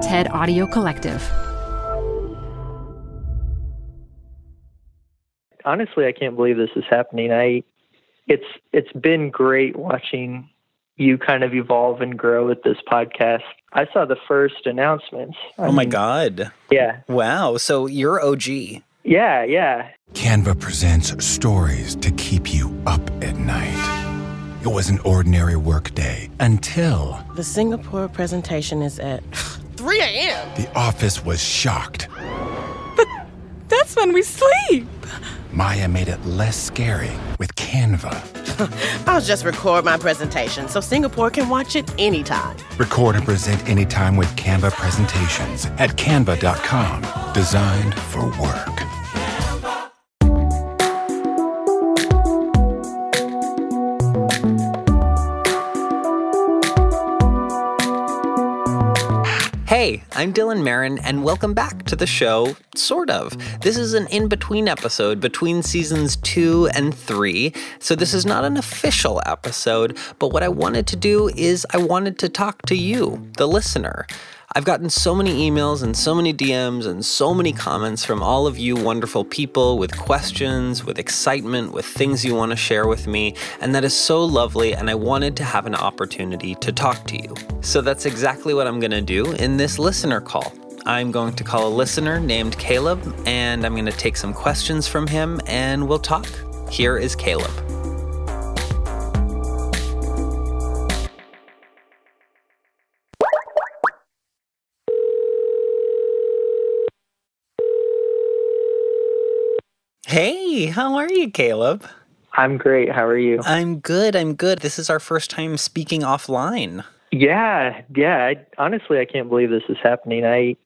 TED Audio Collective. Honestly, I can't believe this is happening. I it's it's been great watching you kind of evolve and grow with this podcast. I saw the first announcements. I oh my God. Yeah. Wow. So you're OG. Yeah, yeah. Canva presents stories to keep you up at night. It was an ordinary workday until The Singapore presentation is at 3 a.m. the office was shocked. But That's when we sleep. Maya made it less scary with Canva. I'll just record my presentation so Singapore can watch it anytime. Record and present anytime with Canva presentations at canva.com. Designed for work. Hey, I'm Dylan Marron, and welcome back to the show, sort of. This is an in between episode between seasons two and three, so this is not an official episode, but what I wanted to do is I wanted to talk to you, the listener. I've gotten so many emails and so many DMs and so many comments from all of you wonderful people with questions, with excitement, with things you want to share with me, and that is so lovely. And I wanted to have an opportunity to talk to you. So that's exactly what I'm going to do in this listener call. I'm going to call a listener named Caleb, and I'm going to take some questions from him, and we'll talk. Here is Caleb. Hey, how are you, Caleb? I'm great. How are you? I'm good. I'm good. This is our first time speaking offline. Yeah, yeah. I, honestly, I can't believe this is happening. I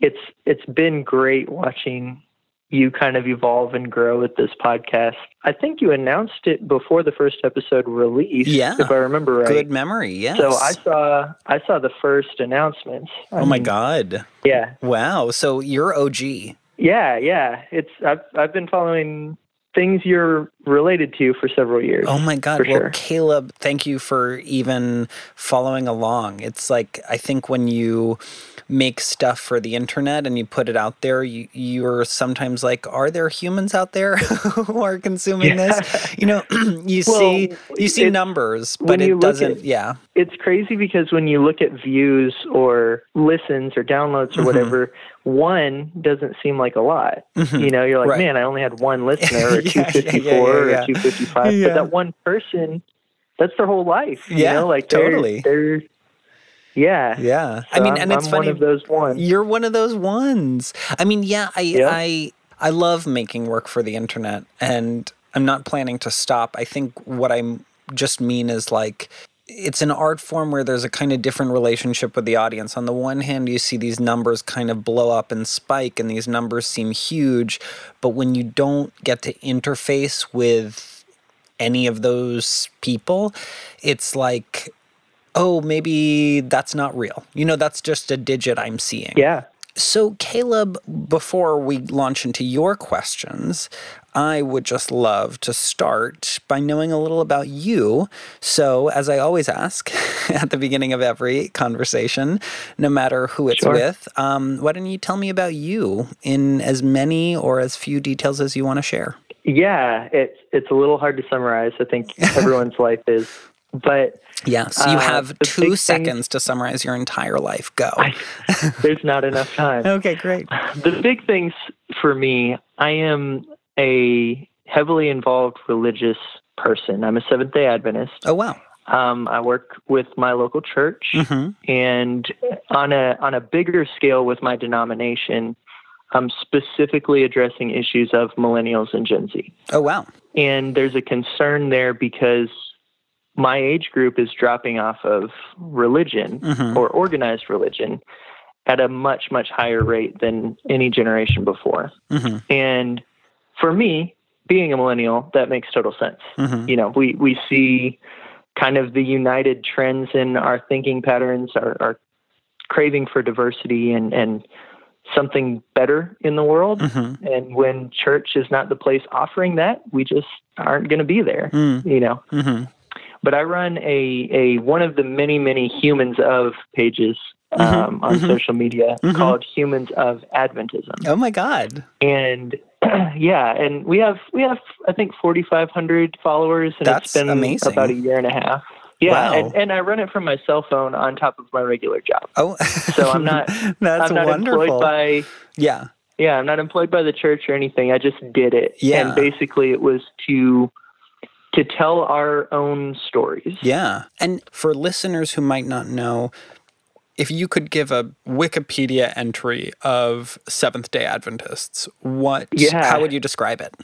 it's it's been great watching you kind of evolve and grow with this podcast. I think you announced it before the first episode released, Yeah. if I remember right. Good memory. Yes. So I saw I saw the first announcements. I Oh my mean, God. Yeah, Wow. So you're OG. Yeah, yeah. It's I've I've been following things you're related to for several years. Oh my God. Well, sure. Caleb, thank you for even following along. It's like, I think when you make stuff for the internet and you put it out there, you, you're sometimes like, are there humans out there who are consuming this? You know, you Well, see, you see it- numbers, but it doesn't, at- yeah. it's crazy because when you look at views or listens or downloads Mm-hmm. or whatever, one doesn't seem like a lot. You know, you're like, Right. man, I only had one listener or Yeah, yeah, 254 yeah, yeah, yeah. 255. Yeah. But that one person, that's their whole life. You Yeah, know, like they're- totally. They're, yeah. Yeah. I mean, I'm, and it's I'm funny. one of those ones. You're one of those ones. I mean, yeah, I Yeah. I I love making work for the internet and I'm not planning to stop. I think what I'm just mean is like it's an art form where there's a kind of different relationship with the audience. On the one hand, you see these numbers kind of blow up and spike, and these numbers seem huge. But when you don't get to interface with any of those people, it's like, oh, maybe that's not real. You know, that's just a digit I'm seeing. Yeah. So, Caleb, before we launch into your questions, I would just love to start by knowing a little about you. So, as I always ask at the beginning of every conversation, no matter who it's Sure. with, um, why don't you tell me about you in as many or as few details as you want to share? Yeah. It's, it's a little hard to summarize. I think everyone's life is. But Yeah, so you Uh, have two thing- seconds to summarize your entire life. Go. there's not enough time. okay, great. the big things for me, I am a heavily involved religious person. I'm a Seventh day Adventist. Oh, wow. Um, I work with my local church, Mhm. and on a on a bigger scale with my denomination, I'm specifically addressing issues of millennials and Gen Z. Oh, wow. And there's a concern there because my age group is dropping off of religion Mhm. or organized religion at a much, much higher rate than any generation before. hmm And for me, being a millennial, that makes total sense. hmm You know, we, we see kind of the united trends in our thinking patterns, our, our craving for diversity and, and something better in the world. hmm And when church is not the place offering that, we just aren't going to be there, Mm. you know. hmm But I run a, a one of the many, many humans of pages mm-hmm. um, on mm-hmm. social media mm-hmm. called Humans of Adventism. Oh my God. and yeah, and we have we have I think forty five hundred followers, and That's it's been amazing. about a year and a half. Yeah, Wow. and, and I run it from my cell phone on top of my regular job, Oh, so I'm not That's I'm not wonderful. employed by yeah. yeah I'm not employed by the church or anything. I just did it, Yeah. and basically it was to to tell our own stories. Yeah. And for listeners who might not know, if you could give a Wikipedia entry of Seventh day Adventists, what, Yeah. how would you describe it?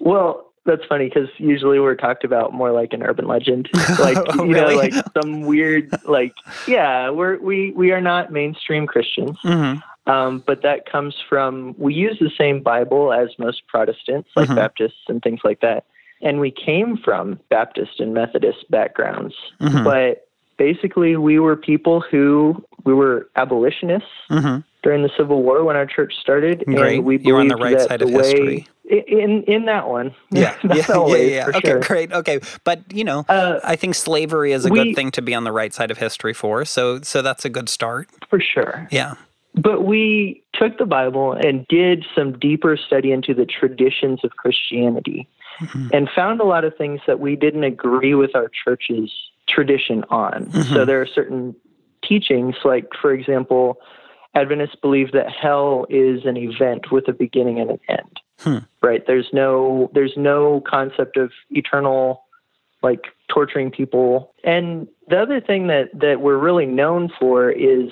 Well, that's funny because usually we're talked about more like an urban legend, like Oh, you really? know, like some weird, like yeah, we're we we are not mainstream Christians, Mm-hmm. um, but that comes from we use the same Bible as most Protestants, like Mhm. Baptists and things like that, and we came from Baptist and Methodist backgrounds, Mhm. but basically we were people who we were abolitionists Mm-hmm. during the Civil War when our church started, Great. and we You're on the right side the of way, history. In in that one, Yeah. yeah, yeah, yeah. for Okay, sure. great. Okay. But, you know, Uh, I think slavery is a we- good thing to be on the right side of history for. So, so that's a good start. for sure. Yeah. But we took the Bible and did some deeper study into the traditions of Christianity Mm-hmm. and found a lot of things that we didn't agree with our church's tradition on. Mm-hmm. So there are certain teachings, like, for example, Adventists believe that hell is an event with a beginning and an end. Hmm. Right? There's no there's no concept of eternal like torturing people. And the other thing that that we're really known for is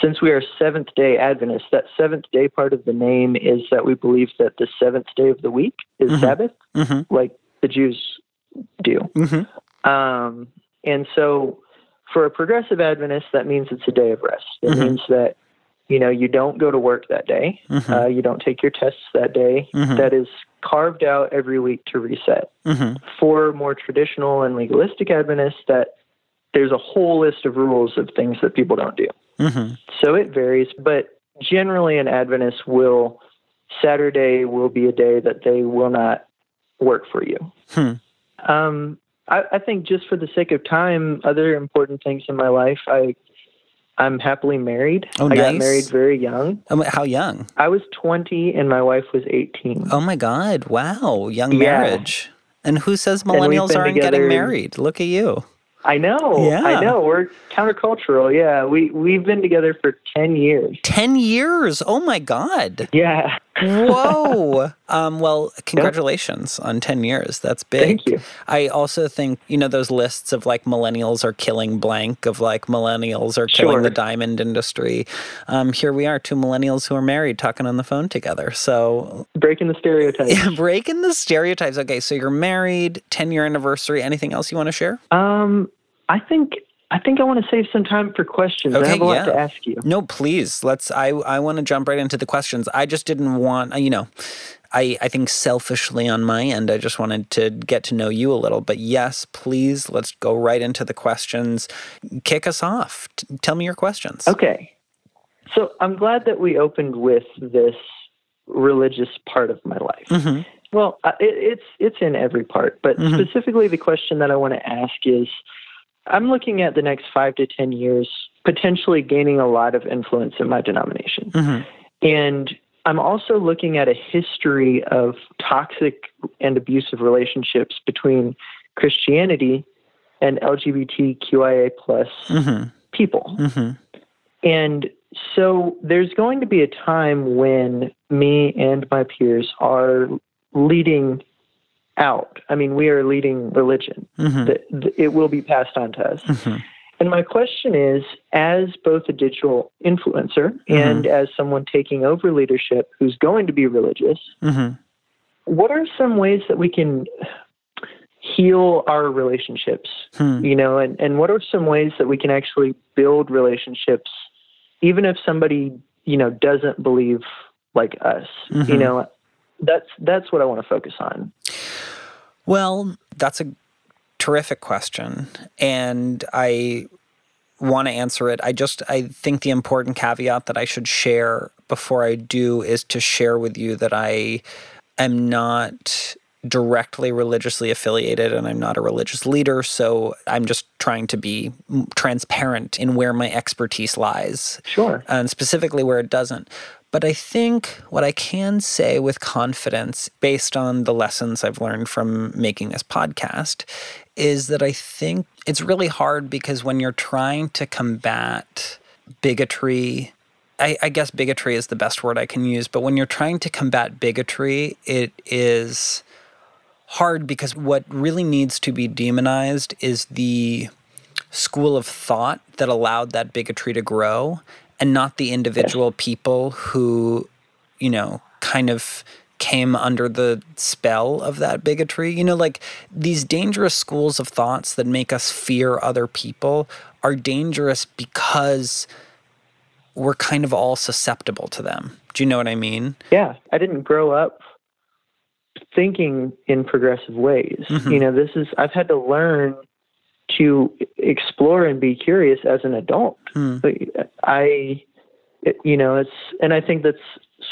since we are Seventh day Adventists, that seventh day part of the name is that we believe that the seventh day of the week is Mhm. Sabbath, Mm-hmm. like the Jews do. Mm-hmm. Um, and so for a progressive Adventist, that means it's a day of rest. It Mhm. means that, you know, you don't go to work that day. Mhm. Uh, you don't take your tests that day. Mhm. That is carved out every week to reset. Mm-hmm. For more traditional and legalistic Adventists, that there's a whole list of rules of things that people don't do. Mm-hmm. So it varies, but generally an Adventist will Saturday will be a day that they will not work for you. Hmm. Um, I, I think just for the sake of time, other important things in my life, I I'm happily married. Oh, I got married very young. Um, how young? I was 20 and my wife was 18. Oh my God! Wow, young Yeah. marriage. And who says millennials aren't together- getting married? Look at you. I know. Yeah. I know. We're countercultural. Yeah. We we've been together for 10 years. Ten years. Oh my God. Yeah. Whoa. um, well, congratulations on 10 years. That's big. Thank you. I also think, you know, those lists of like millennials are killing blank, of like millennials are killing Sure. the diamond industry. Um, here we are, two millennials who are married talking on the phone together. So Breaking the stereotypes. Yeah, breaking the stereotypes. Okay, so you're married, 10 year anniversary. Anything else you want to share? Um, I think I think I want to save some time for questions. I Okay, have a lot yeah. to ask you. No, please. Let's. I I want to jump right into the questions. I just didn't want. You know, I I think selfishly on my end, I just wanted to get to know you a little. But yes, please. Let's go right into the questions. Kick us off. T- tell me your questions. Okay. So I'm glad that we opened with this religious part of my life. Mhm. Well, uh, it, it's it's in every part, but Mhm. specifically the question that I want to ask is, I'm looking at the next five to ten years potentially gaining a lot of influence in my denomination, Mhm. and I'm also looking at a history of toxic and abusive relationships between Christianity and LGBTQIA plus Mhm. people. Mhm. And so there's going to be a time when me and my peers are leading out. I mean, we are leading religion. Mhm. That It will be passed on to us. Mhm. And my question is as both a digital influencer and as someone taking over leadership who's going to be religious, Mhm. what are some ways that we can heal our relationships Hmm. you know and, and what are some ways that we can actually build relationships even if somebody you know doesn't believe like us you Mhm. know that's that's what i want to focus on Well, that's a terrific question. And I want to answer it. I just I think the important caveat that I should share before I do is to share with you that I am not directly religiously affiliated and I'm not a religious leader. So I'm just trying to be transparent in where my expertise lies. Sure. And specifically where it doesn't. But I think what I can say with confidence, based on the lessons I've learned from making this podcast, is that I think it's really hard because when you're trying to combat bigotry, I, I, guess bigotry is the best word I can use, but when you're trying to combat bigotry, it is hard because what really needs to be demonized is the school of thought that allowed that bigotry to grow and not the individual people who, you know, kind of came under the spell of that bigotry. You know, like these dangerous schools of thoughts that make us fear other people are dangerous because we're kind of all susceptible to them. Do you know what I mean? Yeah. I didn't grow up thinking in progressive ways. Mm-hmm. You know, this is, I've had to learn to explore and be curious as an adult. Mm. I, you know, it's, and I think that's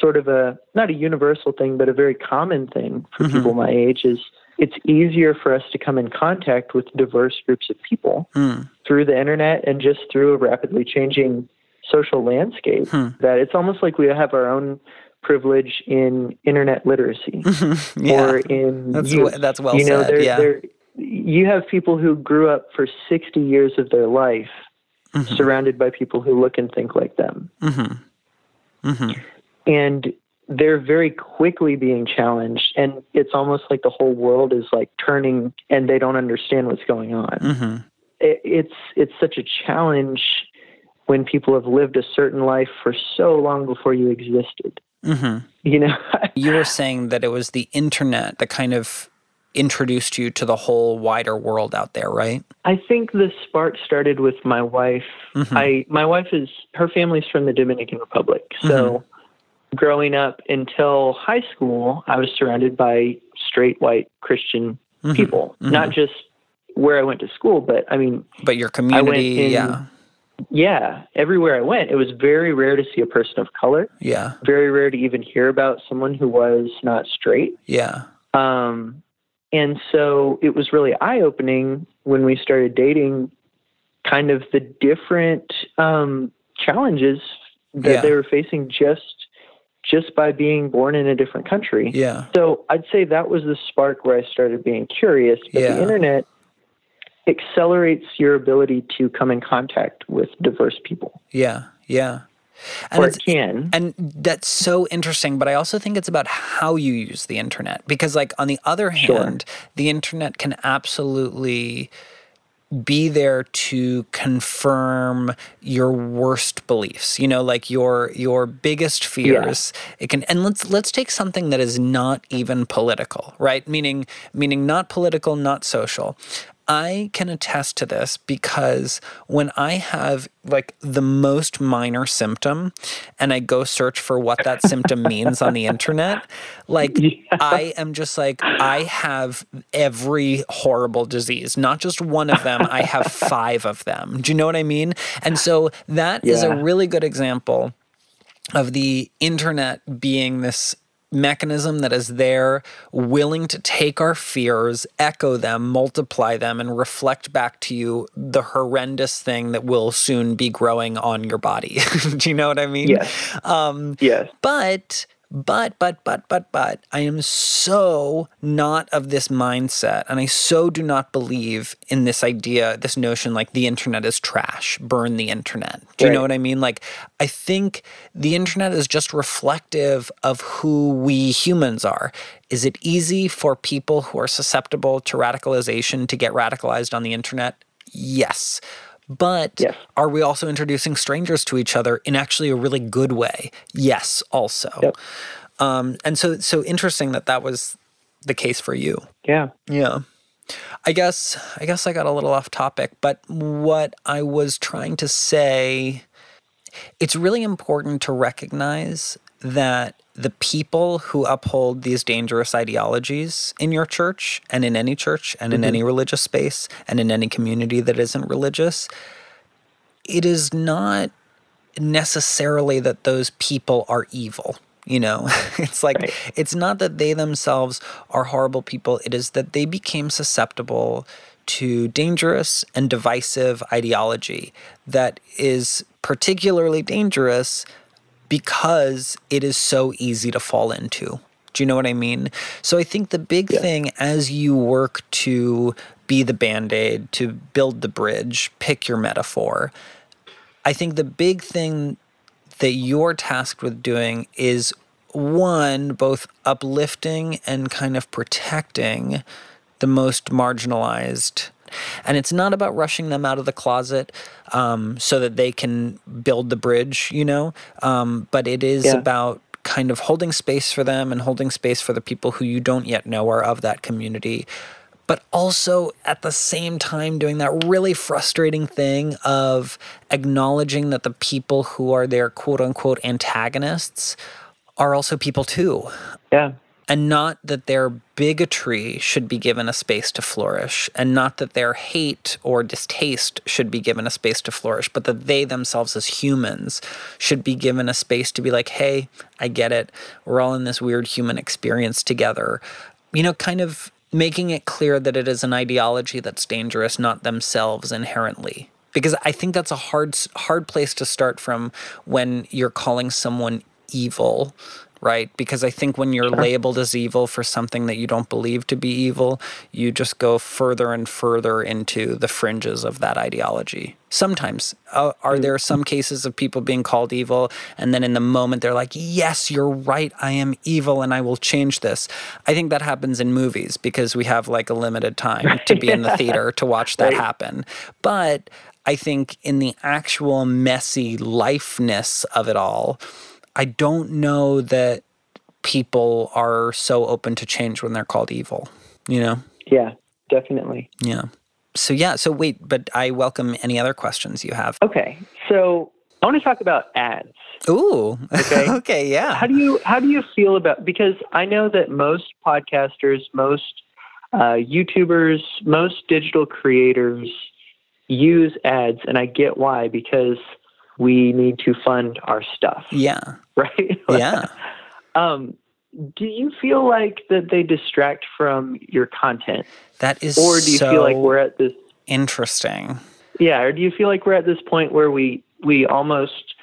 sort of a, not a universal thing, but a very common thing for mm-hmm. people my age is it's easier for us to come in contact with diverse groups of people mm. through the internet and just through a rapidly changing social landscape hmm. that it's almost like we have our own privilege in internet literacy yeah. or in that's, that's well you know, said. yeah. You have people who grew up for 60 years of their life mm-hmm. surrounded by people who look and think like them. Mm-hmm. Mm-hmm. And they're very quickly being challenged and it's almost like the whole world is like turning and they don't understand what's going on. Mm-hmm. It, it's it's such a challenge when people have lived a certain life for so long before you existed. Mm-hmm. You know, you were saying that it was the internet that kind of introduced you to the whole wider world out there, right? I think the spark started with my wife. Mm-hmm. I my wife is her family's from the Dominican Republic, so. Mm-hmm. Growing up until high school, I was surrounded by straight white Christian mm-hmm. people. Not mm-hmm. just where I went to school, but I mean, but your community, in, yeah yeah, everywhere I went, it was very rare to see a person of color. Yeah. Very rare to even hear about someone who was not straight. Yeah. Um, and so it was really eye opening when we started dating, kind of the different um, challenges that yeah. they were facing just just by being born in a different country. Yeah. So I'd say that was the spark where I started being curious. But yeah. the internet accelerates your ability to come in contact with diverse people. Yeah, yeah. And or it can. And that's so interesting, but I also think it's about how you use the internet. Because, like, on the other hand, sure. the internet can absolutely be there to confirm your worst beliefs you know like your your biggest fears yeah. it can and let's let's take something that is not even political right meaning meaning not political not social I can attest to this because when I have like the most minor symptom and I go search for what that symptom means on the internet, like yeah. I am just like, I have every horrible disease, not just one of them, I have five of them. Do you know what I mean? And so that yeah. is a really good example of the internet being this mechanism that is there, willing to take our fears, echo them, multiply them, and reflect back to you the horrendous thing that will soon be growing on your body. Do you know what I mean? Yes. Um, yes. But but, but, but, but, but, I am so not of this mindset. And I so do not believe in this idea, this notion like the internet is trash, burn the internet. Do you right. know what I mean? Like, I think the internet is just reflective of who we humans are. Is it easy for people who are susceptible to radicalization to get radicalized on the internet? Yes. But yes. are we also introducing strangers to each other in actually a really good way? Yes, also. Yep. Um, and so, so interesting that that was the case for you. Yeah. Yeah. I guess I guess I got a little off topic, but what I was trying to say it's really important to recognize that the people who uphold these dangerous ideologies in your church and in any church and in mm-hmm. any religious space and in any community that isn't religious, it is not necessarily that those people are evil. You know, it's like, Right. it's not that they themselves are horrible people, it is that they became susceptible to dangerous and divisive ideology that is particularly dangerous because it is so easy to fall into. Do you know what I mean? So I think the big thing as you work to be the band aid, to build the bridge, pick your metaphor, I think the big thing that you're tasked with doing is one, both uplifting and kind of protecting the most marginalized. And it's not about rushing them out of the closet um, so that they can build the bridge, you know, um, but it is Yeah. about kind of holding space for them and holding space for the people who you don't yet know are of that community. But also at the same time, doing that really frustrating thing of acknowledging that the people who are their quote unquote antagonists are also people too Yeah. And not that their bigotry should be given a space to flourish, and not that their hate or distaste should be given a space to flourish, but that they themselves as humans should be given a space to be like, hey, I get it. We're all in this weird human experience together. You know, kind of making it clear that it is an ideology that's dangerous, not themselves inherently. Because I think that's a hard hard place to start from when you're calling someone evil right? Because I think when you're labeled as evil for something that you don't believe to be evil, you just go further and further into the fringes of that ideology. Sometimes, uh, are there some cases of people being called evil, and then in the moment they're like, Yes, you're right, I am evil and I will change this? I think that happens in movies because we have like a limited time to be in the theater to watch that happen. But I think in the actual messy lifeness of it all, I don't know that people are so open to change when they're called evil, you know? Yeah, definitely. Yeah. So, yeah. So, wait, but I welcome any other questions you have. Okay. So I want to talk about ads. Ooh. Okay. okay. Yeah. How do you how do you feel about because I know that most podcasters, most uh, YouTubers, most digital creators use ads, and I get why because we need to fund our stuff, yeah. right? Yeah. um, do you feel like that they distract from your content, That is or do you so feel like we're at this? interesting. Yeah, or do you feel like we're at this point where we we almost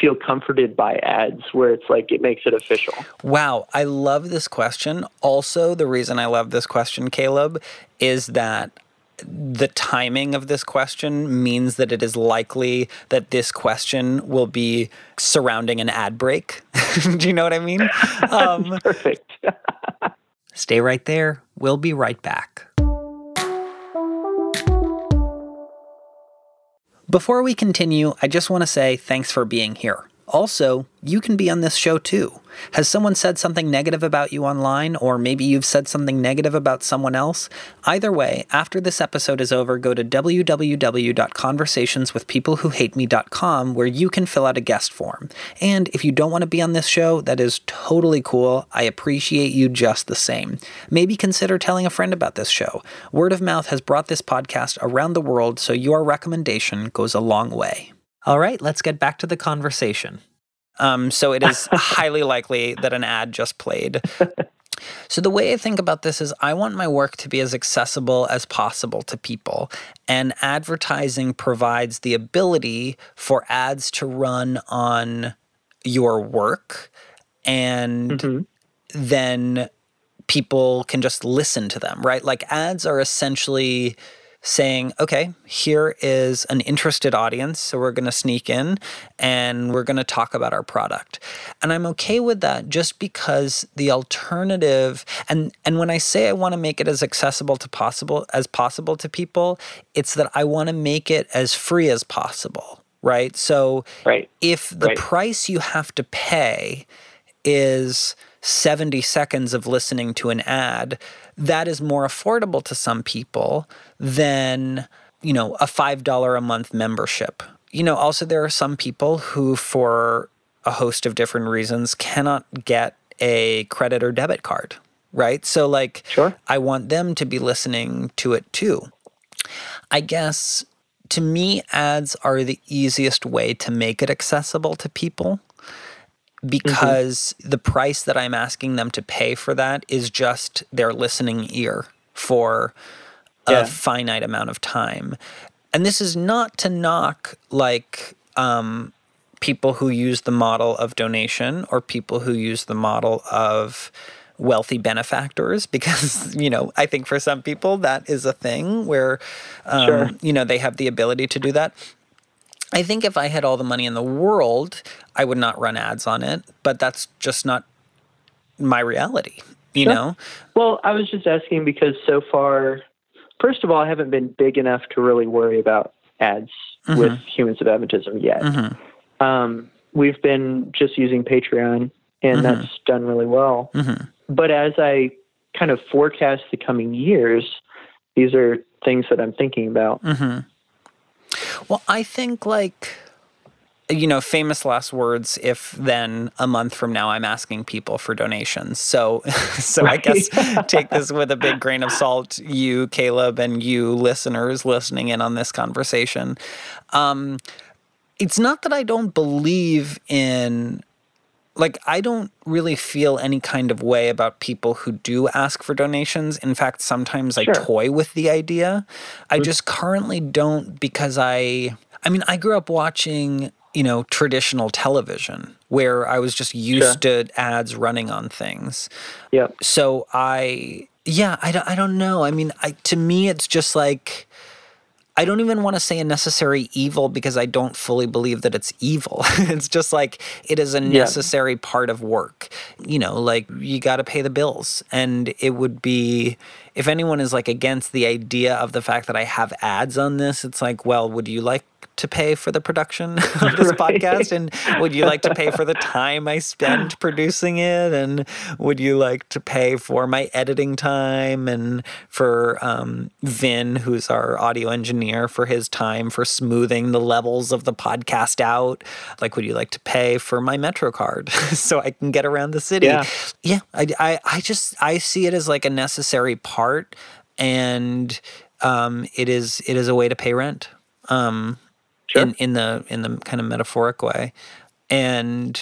feel comforted by ads, where it's like it makes it official? Wow, I love this question. Also, the reason I love this question, Caleb, is that the timing of this question means that it is likely that this question will be surrounding an ad break. Do you know what I mean? Um, Perfect. stay right there. We'll be right back. Before we continue, I just want to say thanks for being here. Also, you can be on this show too. Has someone said something negative about you online, or maybe you've said something negative about someone else? Either way, after this episode is over, go to www.conversationswithpeoplewhohateme.com where you can fill out a guest form. And if you don't want to be on this show, that is totally cool. I appreciate you just the same. Maybe consider telling a friend about this show. Word of mouth has brought this podcast around the world, so your recommendation goes a long way. All right, let's get back to the conversation. Um, so it is highly likely that an ad just played. So the way I think about this is I want my work to be as accessible as possible to people. And advertising provides the ability for ads to run on your work and then people can just listen to them, right? Like ads are essentially saying, okay, here is an interested audience. So we're going to sneak in and we're going to talk about our product. And I'm okay with that just because the alternative and and when I say I want to make it as accessible to possible as possible to people, it's that I want to make it as free as possible, right? So Right. if the Right. price you have to pay is 70 seconds of listening to an ad, that is more affordable to some people than, you know, a $5 a month membership. You know, also there are some people who for a host of different reasons cannot get a credit or debit card, right? So like Sure. I want them to be listening to it too. I guess to me, ads are the easiest way to make it accessible to people because the price that I'm asking them to pay for that is just their listening ear for Yeah. a finite amount of time. And this is not to knock like um, people who use the model of donation or people who use the model of wealthy benefactors because you know i think for some people that is a thing where um, Sure. you know they have the ability to do that i think if i had all the money in the world i would not run ads on it but that's just not my reality you know? Well, I was just asking because so far, first of all, I haven't been big enough to really worry about ads mm-hmm. with Humans of Adventism yet. Mm-hmm. Um, we've been just using Patreon, and mm-hmm. that's done really well. But as I kind of forecast the coming years, these are things that I'm thinking about. Well, I think like you know, famous last words if then a month from now I'm asking people for donations. So so I guess take this with a big grain of salt, you Caleb and you listeners listening in on this conversation. Um it's not that I don't believe in like I don't really feel any kind of way about people who do ask for donations. In fact, sometimes I toy with the idea. I mm-hmm. just currently don't because I I mean, I grew up watching, you know, traditional television where I was just used to ads running on things. Yep. So I yeah, I don't, I don't know. I mean, I to me it's just like I don't even want to say a necessary evil because I don't fully believe that it's evil. it's just like it is a necessary part of work. You know, like you got to pay the bills. And it would be, if anyone is like against the idea of the fact that I have ads on this, it's like, well, would you like to pay for the production of this Right. podcast? And would you like to pay for the time I spend producing it? And would you like to pay for my editing time and for um, Vin, who's our audio engineer, for his time for smoothing the levels of the podcast out? Like, would you like to pay for my Metro card so I can get around the city? Yeah. Yeah. I, I, I just, I see it as like a necessary part and um, it is, it is a way to pay rent. Um, Sure. in, in the in the kind of metaphoric way and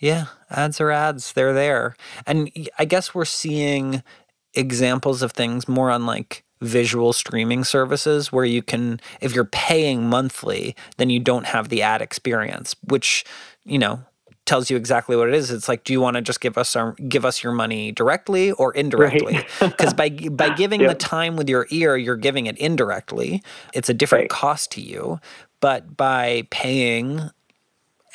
yeah ads are ads they're there and I guess we're seeing examples of things more on like visual streaming services where you can if you're paying monthly then you don't have the ad experience which you know tells you exactly what it is. It's like do you want to just give us our give us your money directly or indirectly? Because by by giving the time with your ear you're giving it indirectly. It's a different Right. cost to you. But by paying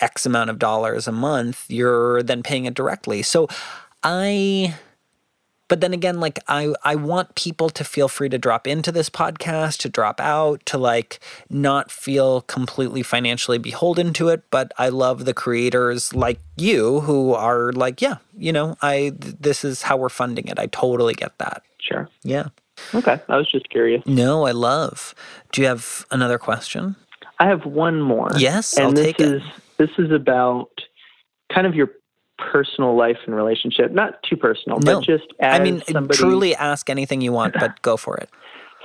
X amount of dollars a month, you're then paying it directly. So I but then again, like I I want people to feel free to drop into this podcast, to drop out, to like not feel completely financially beholden to it. But I love the creators like you who are like, yeah, you know, I th- this is how we're funding it. I totally get that. Sure. Yeah. Okay. I was just curious. No, I love. Do you have another question? I have one more. Yes, and I'll this take it. is this is about kind of your personal life and relationship. Not too personal, No. but just as I mean, somebody. truly ask anything you want, but go for it.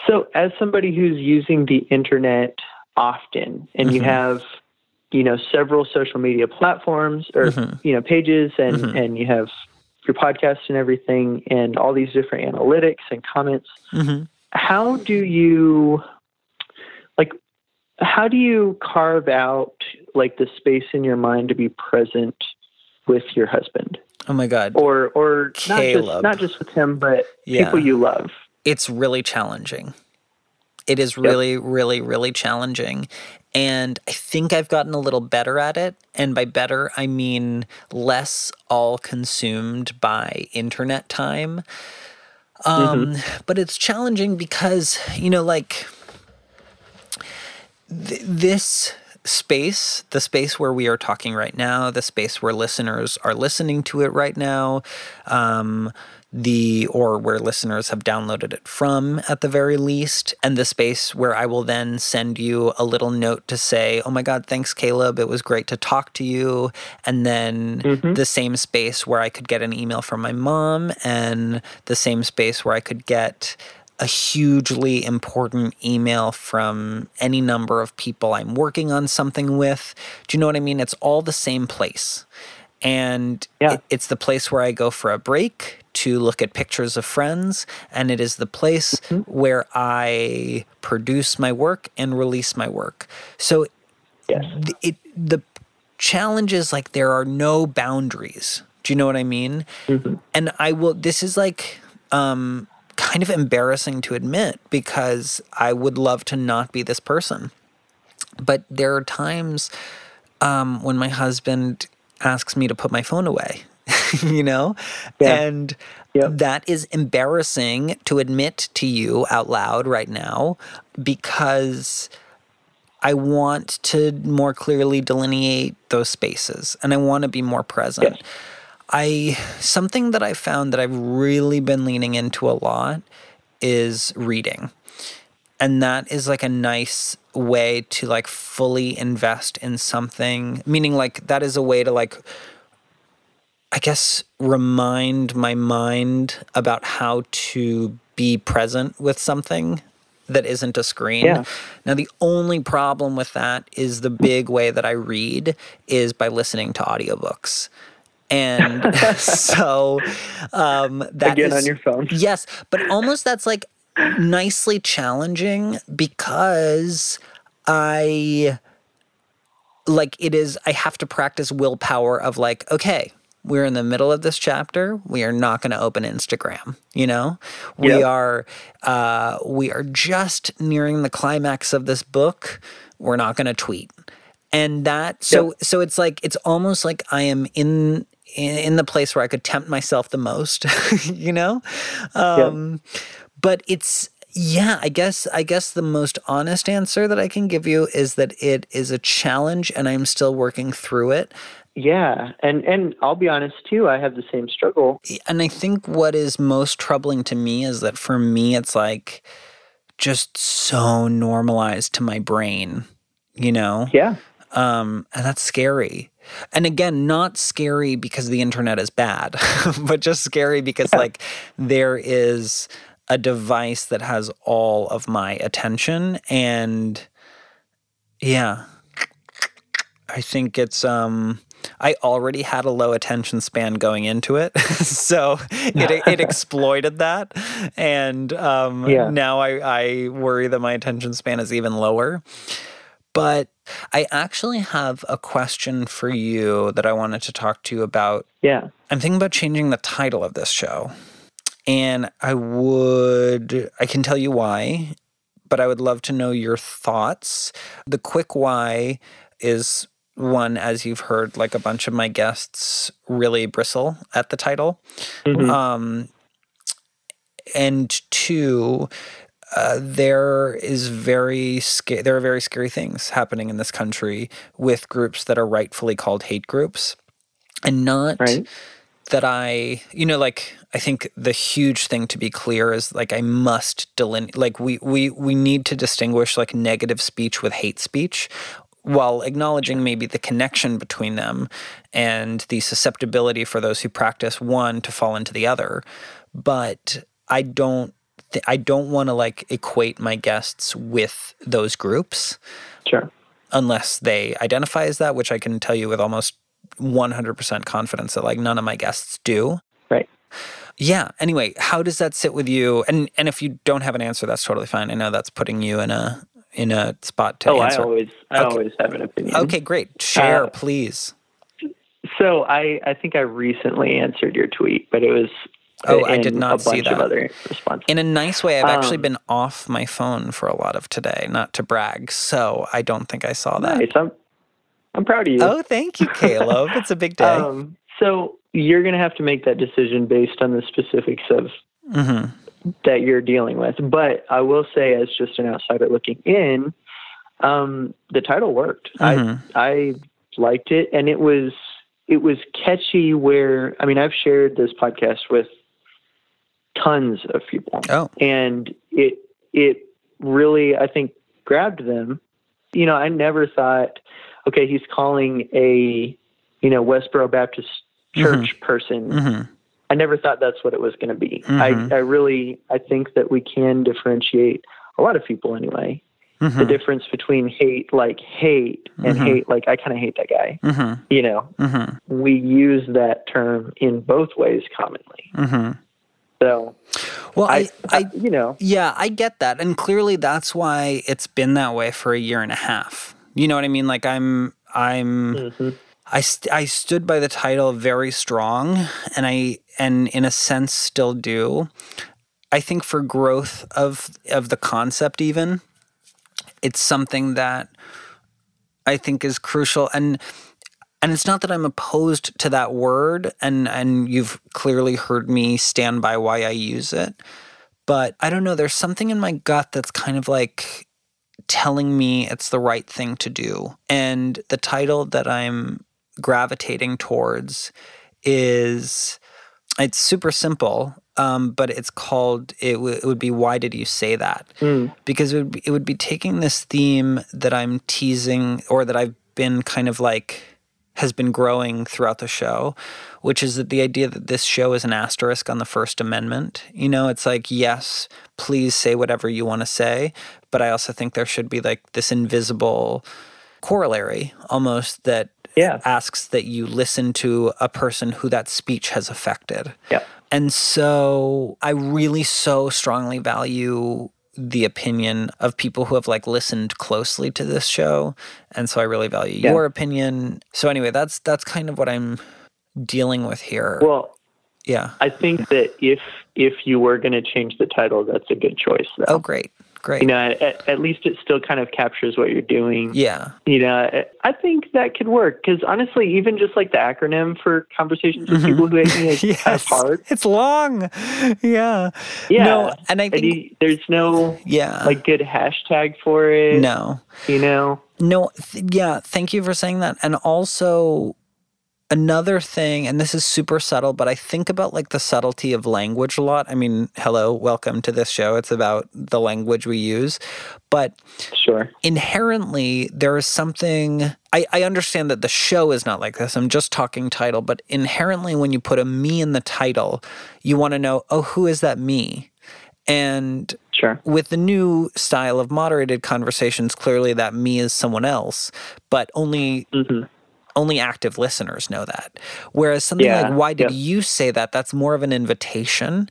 So, as somebody who's using the internet often, and Mm-hmm. you have, you know, several social media platforms or Mm-hmm. you know pages, and and you have your podcast and everything, and all these different analytics and comments. Mm-hmm. How do you, like, how do you carve out like the space in your mind to be present with your husband, Oh my God. or or not just not just with him, but Yeah. people you love? It's really challenging. It is really, really, really challenging. And I think I've gotten a little better at it. And by better, I mean less all consumed by internet time. Um, But it's challenging because, you know, like th- this space, the space where we are talking right now, the space where listeners are listening to it right now, um, the or where listeners have downloaded it from at the very least, and the space where I will then send you a little note to say, "Oh my God, thanks, Caleb. It was great to talk to you," and then the same space where I could get an email from my mom, and the same space where I could get a hugely important email from any number of people I'm working on something with. Do you know what I mean? It's all the same place. And Yeah. it- it's the place where I go for a break to look at pictures of friends. And it is the place Mm-hmm. where I produce my work and release my work. So Yes. th- it the challenge is like there are no boundaries. Do you know what I mean? And I will. This is like um, kind of embarrassing to admit because I would love to not be this person, but there are times um, when my husband asks me to put my phone away. you know, Yeah. and Yep. that is embarrassing to admit to you out loud right now because I want to more clearly delineate those spaces and I want to be more present. Yes. I something that I found that I've really been leaning into a lot is reading. And that is like a nice way to like fully invest in something, meaning like that is a way to like I guess remind my mind about how to be present with something that isn't a screen. Yeah. Now the only problem with that is the big way that I read is by listening to audiobooks. And so um that Again on your phone. Yes, but almost that's like nicely challenging because I like it is I have to practice willpower of like okay, we're in the middle of this chapter. We are not going to open Instagram, you know? We Yep. are uh we are just nearing the climax of this book. We're not going to tweet. And that so so it's like it's almost like I am in in, in the place where I could tempt myself the most, you know? Um but it's yeah i guess i guess the most honest answer that i can give you is that it is a challenge and i'm still working through it Yeah, and and I'll be honest too. I have the same struggle. and i think what is most troubling to me is that for me it's like just so normalized to my brain you know Yeah, um and that's scary and again not scary because the internet is bad but just scary because like there is a device that has all of my attention and yeah i think it's um I already had a low attention span going into it, so it it exploited that, and um, Yeah. now I, I worry that my attention span is even lower. But I actually have a question for you that I wanted to talk to you about. yeah, I'm thinking about changing the title of this show. And I would, I can tell you why, but I would love to know your thoughts. The quick why is one, as you've heard, like a bunch of my guests really bristle at the title. Mhm. Um, and two, uh, there is very sca- there are very scary things happening in this country with groups that are rightfully called hate groups, and not Right. that I, you know, like I think the huge thing to be clear is like I must delineate, like we we we need to distinguish like negative speech with hate speech, while acknowledging maybe the connection between them and the susceptibility for those who practice one to fall into the other. But I don't. Th- I don't want to like equate my guests with those groups sure. unless they identify as that, which I can tell you with almost 100% confidence that like none of my guests do. Right. Yeah. Anyway, how does that sit with you? And and if you don't have an answer, that's totally fine. I know that's putting you in a in a spot to Oh, answer. I always, I Okay. always have an opinion. okay, great. Share, Uh, please. So I, I think I recently answered your tweet, but it was Oh, I did not see that. other responses. In a nice way, I've actually um, been off my phone for a lot of today, not to brag. So I don't think I saw that. Nice. I'm, I'm proud of you. Oh, thank you, Caleb. it's a big day. Um, so you're going to have to make that decision based on the specifics of hmm that you're dealing with. But I will say, as just an outsider looking in, um, the title worked. Mhm. I I liked it, and it was it was catchy. Where I mean, I've shared this podcast with tons of people, Oh, and it it really I think grabbed them. You know, I never thought, okay, he's calling a you know Westboro Baptist Church person. hmm I never thought that's what it was going to be. Mhm. I I really I think that we can differentiate a lot of people anyway the difference between hate like hate and Mhm. hate like I kind of hate that guy. Mm-hmm. You know, Mm-hmm. we use that term in both ways commonly. Mm-hmm. So Well, I, I, I, you know, yeah, I get that, and clearly that's why it's been that way for a year and a half. You know what I mean? Like I'm, I'm. mhm. I, st- I stood by the title very strong and I and in a sense still do. I think for growth of of the concept even it's something that I think is crucial and and it's not that I'm opposed to that word and and you've clearly heard me stand by why I use it but I don't know there's something in my gut that's kind of like telling me it's the right thing to do and the title that I'm gravitating towards is it's super simple um, but it's called it, w- it would be why did you say that Mm. because it would, be, it would be taking this theme that i'm teasing or that i've been kind of like has been growing throughout the show which is that the idea that this show is an asterisk on the first amendment you know it's like yes please say whatever you want to say but i also think there should be like this invisible corollary almost that Yeah. asks that you listen to a person who that speech has affected. Yeah. And so I really so strongly value the opinion of people who have like listened closely to this show. And so I really value Yeah. your opinion. So anyway, that's that's kind of what I'm dealing with here. Well, yeah. I think that if if you were going to change the title, that's a good choice. Though. Oh great. Great. You know, at, at least it still kind of captures what you're doing. yeah. You know, I- think that could work because honestly, even just like the acronym for conversations with people who hate me is mm-hmm. kind of hard. It's long. Yeah. Yeah. No, and I And think you, there's no yeah. like good hashtag for it. no. You know. No, th- yeah, thank you for saying that. And also another thing, and this is super subtle, but I think about like the subtlety of language a lot. I mean, hello, welcome to this show. It's about the language we use. But Sure. inherently there is something I, I understand that the show is not like this. I'm just talking title, but inherently when you put a me in the title, you want to know, oh, who is that me? And Sure. with the new style of moderated conversations, clearly that me is someone else, but only hmm only active listeners know that. Whereas something Yeah, like why did yep. you say that? That's more of an invitation.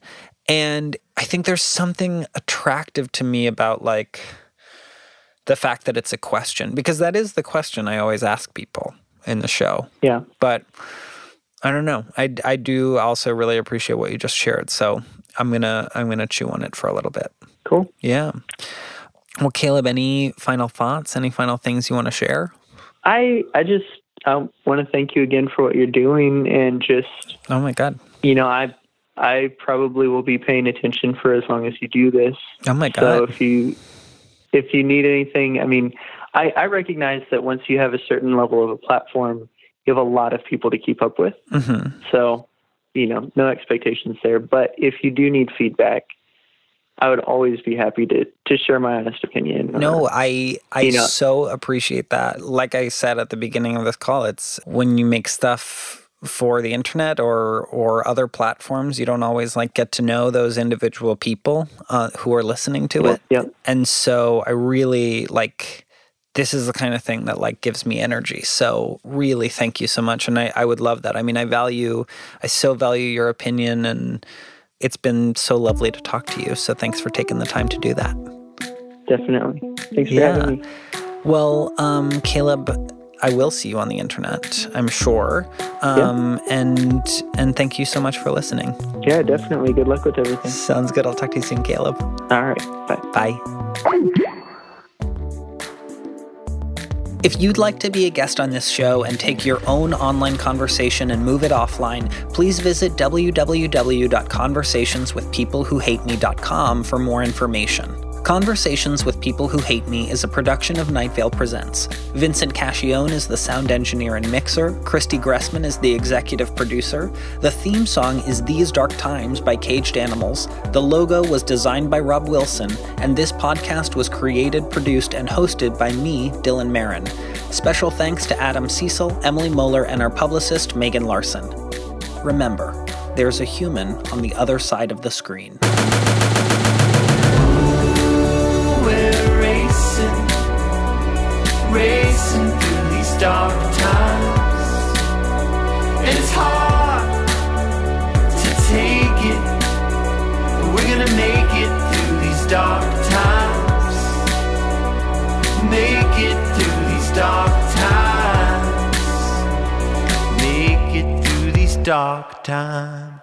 And I think there's something attractive to me about like the fact that it's a question because that is the question I always ask people in the show. Yeah. But I don't know. I, I do also really appreciate what you just shared. So I'm gonna I'm gonna chew on it for a little bit. Cool. Yeah. Well, Caleb, any final thoughts? Any final things you want to share? I I just um, want to thank you again for what you're doing and just Oh my God. you know I I probably will be paying attention for as long as you do this. Oh my God. So if you if you need anything, I mean, I, I recognize that once you have a certain level of a platform, you have a lot of people to keep up with. hmm So, you know, no expectations there. But if you do need feedback, I would always be happy to to share my honest opinion. or- No, I I you know- so appreciate that. Like I said at the beginning of this call, it's when you make stuff for the internet or or other platforms, you don't always like get to know those individual people uh, who are listening to Yeah, it. yeah. And so I really like this is the kind of thing that like gives me energy. So really thank you so much. And I, I would love that. I mean I value I so value your opinion and it's been so lovely to talk to you. So thanks for taking the time to do that. definitely. Thanks for Yeah. having me. Well, um, Caleb, I will see you on the internet, I'm sure. Um, and and thank you so much for listening. Yeah, definitely. Good luck with everything. Sounds good. I'll talk to you soon, Caleb. All right. Bye. Bye. If you'd like to be a guest on this show and take your own online conversation and move it offline, please visit www.conversationswithpeoplewhohateme.com for more information. Conversations with People Who Hate Me is a production of Night Vale Presents. Vincent Cacchione is the sound engineer and mixer, Christy Gressman is the executive producer. The theme song is These Dark Times by Caged Animals. The logo was designed by Rob Wilson, and this podcast was created, produced, and hosted by me, Dylan Marron. Special thanks to Adam Cecil, Emily Moeller, and our publicist, Megan Larson. Remember, there's a human on the other side of the screen. Racing through these dark times. And it's hard to take it, but we're gonna make it through these dark times. Make it through these dark times. Make it through these dark times.